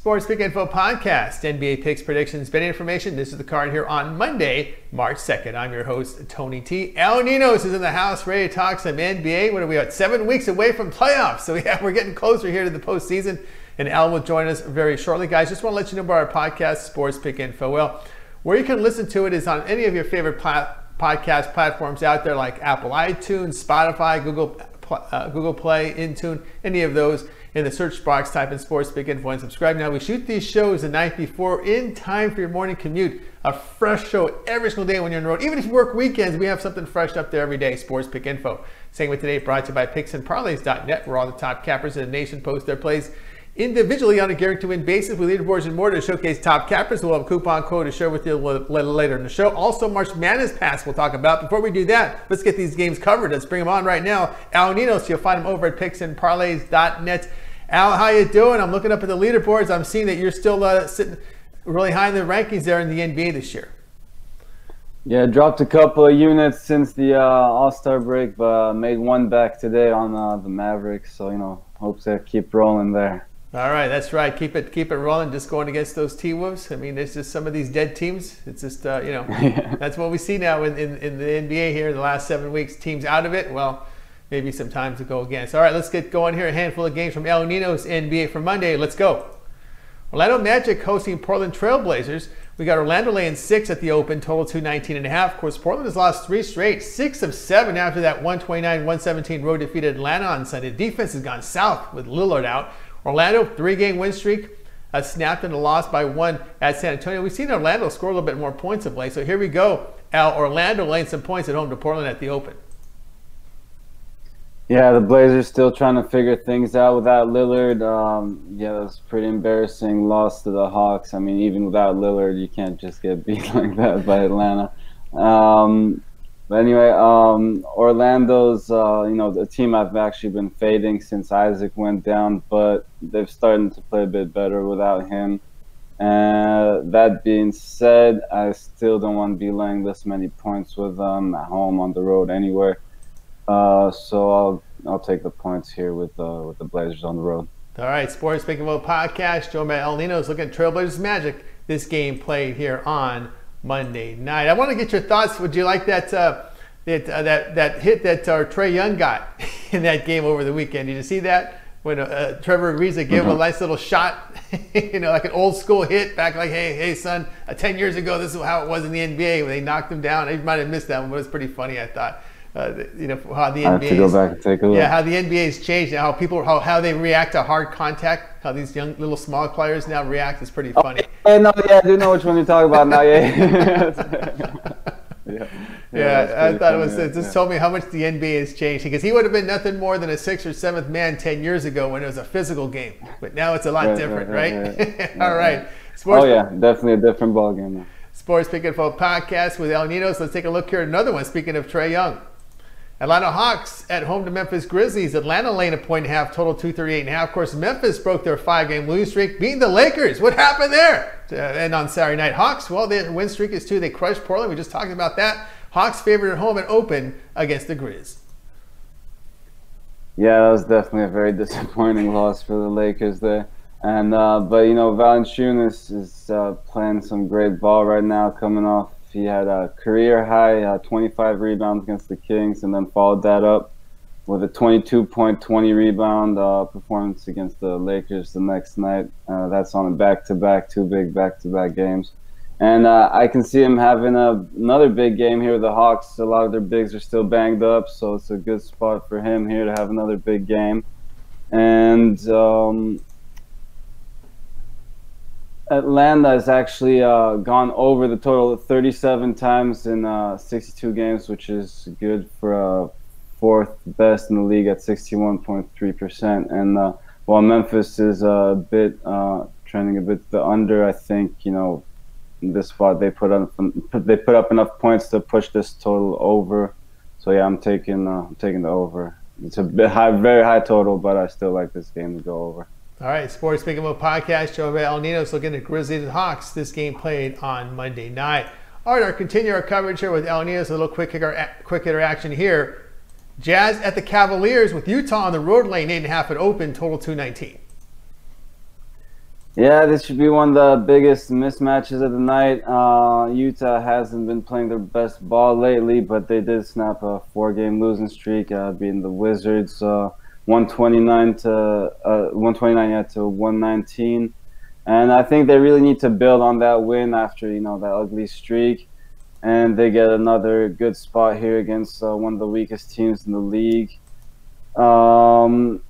Sports Pick Info Podcast, NBA picks, predictions, betting information. This is the card here on Monday, March 2nd. I'm your host, Tony T. Al Ninos is in the house, ready to talk some NBA. What are we at? Seven weeks away from playoffs. So yeah, we're getting closer here to the postseason. And Al will join us very shortly. Guys, just want to let you know about our podcast, Sports Pick Info. Well, where you can listen to it is on any of your favorite plat- podcast platforms out there like Apple iTunes, Spotify, Google, uh, Google Play, Intune, any of those in the search box, type in Sports Pick Info and subscribe. Now, we shoot these shows the night before in time for your morning commute. A fresh show every single day when you're on the road. Even if you work weekends, we have something fresh up there every day. Sports Pick Info. Same with today, brought to you by PicksandParlays.net, where all the top cappers in the nation post their plays individually on a guaranteed win basis with leaderboards and more to showcase top cappers. We'll have a coupon code to share with you a little later in the show. Also, March Madness Pass we'll talk about. Before we do that, let's get these games covered. Let's bring them on right now. Al Ninos, you'll find him over at PicksandParlays.net. Al, how you doing? I'm looking up at the leaderboards. I'm seeing that you're still uh, sitting really high in the rankings there in the NBA this year. Yeah, dropped a couple of units since the uh, All Star break, but uh, made one back today on uh, the Mavericks. So you know, hope to keep rolling there. All right, that's right. Keep it keep it rolling. Just going against those T Wolves. I mean, it's just some of these dead teams. It's just uh, you know, that's what we see now in, in, in the NBA here in the last seven weeks. Teams out of it. Well maybe some time to go against. All right, let's get going here. A handful of games from El Nino's NBA for Monday. Let's go. Orlando Magic hosting Portland Trailblazers. We got Orlando laying six at the open, total 219 and a half. Of course, Portland has lost three straight, six of seven after that 129-117 road defeat at Atlanta on Sunday. Defense has gone south with Lillard out. Orlando, three-game win streak, uh, snapped and a loss by one at San Antonio. We've seen Orlando score a little bit more points of late. So here we go. Al Orlando laying some points at home to Portland at the open. Yeah, the Blazers still trying to figure things out without Lillard. Um, yeah, that was pretty embarrassing loss to the Hawks. I mean, even without Lillard, you can't just get beat like that by Atlanta. Um, but anyway, um, Orlando's, uh, you know, the team I've actually been fading since Isaac went down, but they've started to play a bit better without him. And that being said, I still don't want to be laying this many points with them at home, on the road, anywhere. Uh, so I'll I'll take the points here with uh, with the Blazers on the road. All right, Sports Speaking About podcast. Joe Matt El Nino is looking at Trailblazers Magic. This game played here on Monday night. I want to get your thoughts. Would you like that uh, that, uh, that that hit that uh, Trae Young got in that game over the weekend? Did you see that? When uh, Trevor Ariza gave mm-hmm. him a nice little shot, you know, like an old school hit back, like, hey, hey, son, uh, 10 years ago, this is how it was in the NBA when they knocked him down. I might have missed that one, but it was pretty funny, I thought uh, you know how the NBA. I have to go back and take a look. Yeah, how the NBA has changed, how people how, how they react to hard contact, how these young little small players now react is pretty funny. Oh, yeah, no, yeah, I do know which one you're talking about now. Yeah. yeah, yeah I thought it was. It just yeah. told me how much the NBA has changed because he would have been nothing more than a sixth or seventh man ten years ago when it was a physical game, but now it's a lot right, different, right? right? All right. Sports oh yeah, definitely a different ball game. Now. Sports Pick and Fold podcast with El Ninos. Let's take a look here. At another one. Speaking of Trae Young. Atlanta Hawks at home to Memphis Grizzlies. Atlanta laying a point and a half, total 238 and a half. Of course, Memphis broke their five game losing streak, beating the Lakers. What happened there? And on Saturday night, Hawks, well, their win streak is two. They crushed Portland. We just talked about that. Hawks favored at home and open against the Grizz. Yeah, that was definitely a very disappointing loss for the Lakers there. And uh, but you know, Valanciunas is uh, playing some great ball right now, coming off he had a career high uh, 25 rebounds against the Kings, and then followed that up with a 22.20 rebound uh, performance against the Lakers the next night. Uh, that's on a back-to-back, two big back-to-back games. And uh, I can see him having a, another big game here with the Hawks. A lot of their bigs are still banged up, so it's a good spot for him here to have another big game. And um, Atlanta has actually uh, gone over the total 37 times in uh, 62 games, which is good for uh, fourth best in the league at 61.3%. And uh, while Memphis is a bit uh, trending a bit the under. I think you know this spot they put up they put up enough points to push this total over. So yeah, I'm taking uh, I'm taking the over. It's a high, very high total, but I still like this game to go over. All right, Sports Speaking of podcast, Joe El Nino's looking at Grizzlies and Hawks. This game played on Monday night. All right, our continue our coverage here with El Nino's a little quick hitter, quick hitter action here. Jazz at the Cavaliers with Utah on the road lane, eight and a half at open, total 219. Yeah, this should be one of the biggest mismatches of the night. Uh, Utah hasn't been playing their best ball lately, but they did snap a four-game losing streak, uh, beating the Wizards, uh, 129 to uh, 129 yeah, to 119. And I think they really need to build on that win after you know that ugly streak, and they get another good spot here against uh, one of the weakest teams in the league. Um,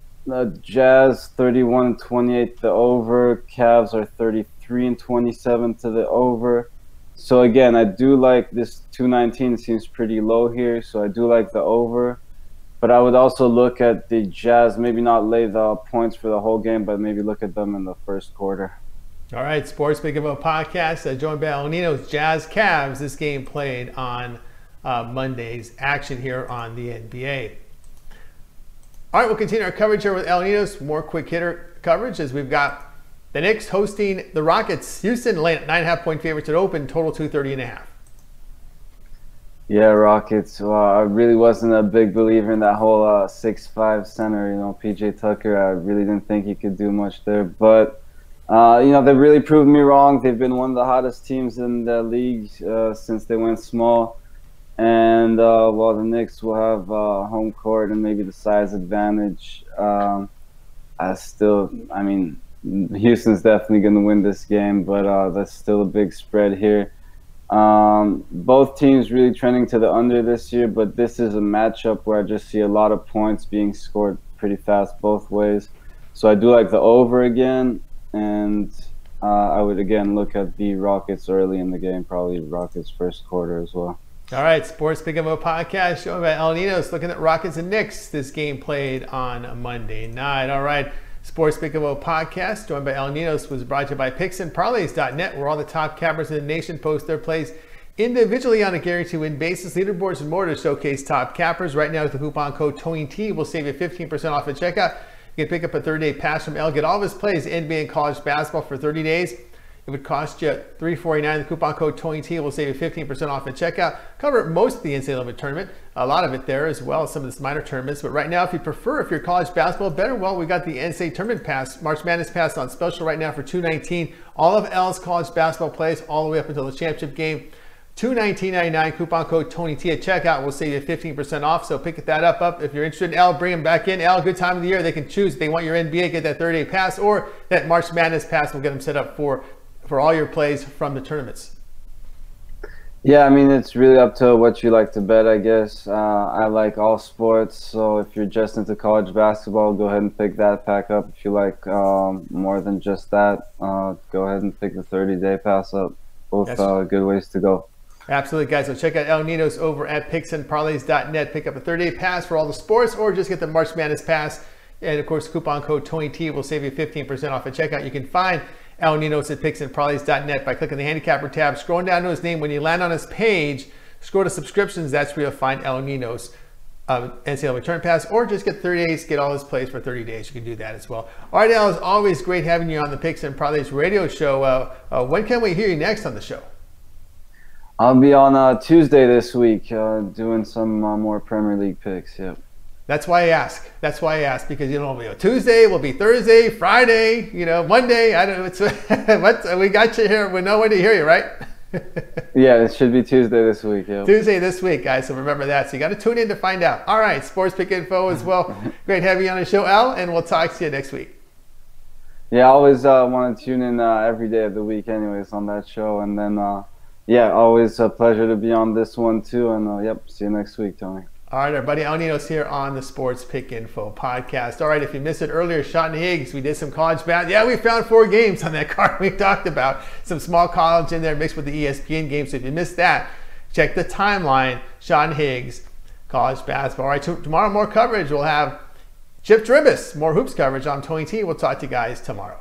Jazz 31 and 28 the over. Cavs are 33 and 27 to the over. So again, I do like this 219 seems pretty low here, so I do like the over. But I would also look at the Jazz, maybe not lay the points for the whole game, but maybe look at them in the first quarter. All right, Sports Big About podcast, uh, joined by El Nino's Jazz Cavs. This game played on uh, Monday's action here on the NBA. All right, we'll continue our coverage here with El Nino's more quick hitter coverage as we've got the Knicks hosting the Rockets. Houston nine and a half point favorites at open, total 230 and a half. Yeah, Rockets. Well, I really wasn't a big believer in that whole uh, six-five center. You know, PJ Tucker. I really didn't think he could do much there, but uh, you know, they've really proved me wrong. They've been one of the hottest teams in the league uh, since they went small. And uh, while the Knicks will have uh, home court and maybe the size advantage, um, I still, I mean, Houston's definitely going to win this game, but uh, that's still a big spread here. Um, both teams really trending to the under this year, but this is a matchup where I just see a lot of points being scored pretty fast both ways. So I do like the over again, and uh, I would again look at the Rockets early in the game, probably Rockets first quarter as well. All right, Sports Pick Info Podcast, shown by El Ninos, looking at Rockets and Knicks. This game played on Monday night. All right, Sports Info Podcast, joined by El Ninos, was brought to you by PicksandParlays.net, where all the top cappers in the nation post their plays individually on a guarantee win basis. Leaderboards and more to showcase top cappers. Right now, with the coupon code TONYT, will save you 15% off at checkout. You can pick up a 30 day pass from El, get all of his plays, NBA and college basketball for 30 days. It would cost you 349. The coupon code TONYT will save you 15% off at checkout. Cover most of the NCAA tournament, a lot of it there as well as some of the minor tournaments. But right now, if you prefer, if you're college basketball better, well, we got the NCAA tournament pass, March Madness pass on special right now for 219. All of L's college basketball plays all the way up until the championship game. $219.99 coupon code TONYT at checkout will save you 15% off. So pick that up. Up if you're interested in L, bring them back in. L, good time of the year. They can choose. If they want your NBA, get that 30 day pass, or that March Madness pass will get them set up for for all your plays from the tournaments? Yeah, I mean, it's really up to what you like to bet, I guess. Uh, I like all sports, so if you're just into college basketball, go ahead and pick that pack up. If you like um, more than just that, uh, go ahead and pick the 30 day pass up. Both uh, good ways to go. Absolutely, guys. So check out El Ninos over at picksandparlays.net. Pick up a 30 day pass for all the sports, or just get the March Madness pass. And of course, coupon code TONYT will save you 15% off at checkout. You can find El Ninos at picksandparlays.net by clicking the handicapper tab, scrolling down to his name. When you land on his page, scroll to subscriptions. That's where you'll find El Ninos. Uh, NCAA Return Pass, or just get 30 days, get all his plays for 30 days. You can do that as well. All right, Al, it's always great having you on the Picks and Parlays radio show. Uh, uh, when can we hear you next on the show? I'll be on uh, Tuesday this week uh, doing some uh, more Premier League picks. Yep. That's why I ask. That's why I ask because you know, Tuesday will be Thursday, Friday, you know, Monday. I don't know. It's what we got you here. We know when to hear you, right? yeah, it should be Tuesday this week. Yeah. Tuesday this week, guys. So remember that. So you got to tune in to find out. All right, sports pick info as well. Great having you on the show, Al, and we'll talk to you next week. Yeah, I always uh, want to tune in uh, every day of the week, anyways, on that show, and then uh, yeah, always a pleasure to be on this one too. And uh, yep, see you next week, Tony. All right, everybody. El Ninos here on the Sports Pick Info podcast. All right, if you missed it earlier, Sean Higgs, we did some college bat. Yeah, we found four games on that card we talked about. Some small college in there mixed with the ESPN games. So if you missed that, check the timeline. Sean Higgs, college basketball. All right, tomorrow more coverage. We'll have Chip Dribis, more hoops coverage. I'm Tony T. We'll talk to you guys tomorrow.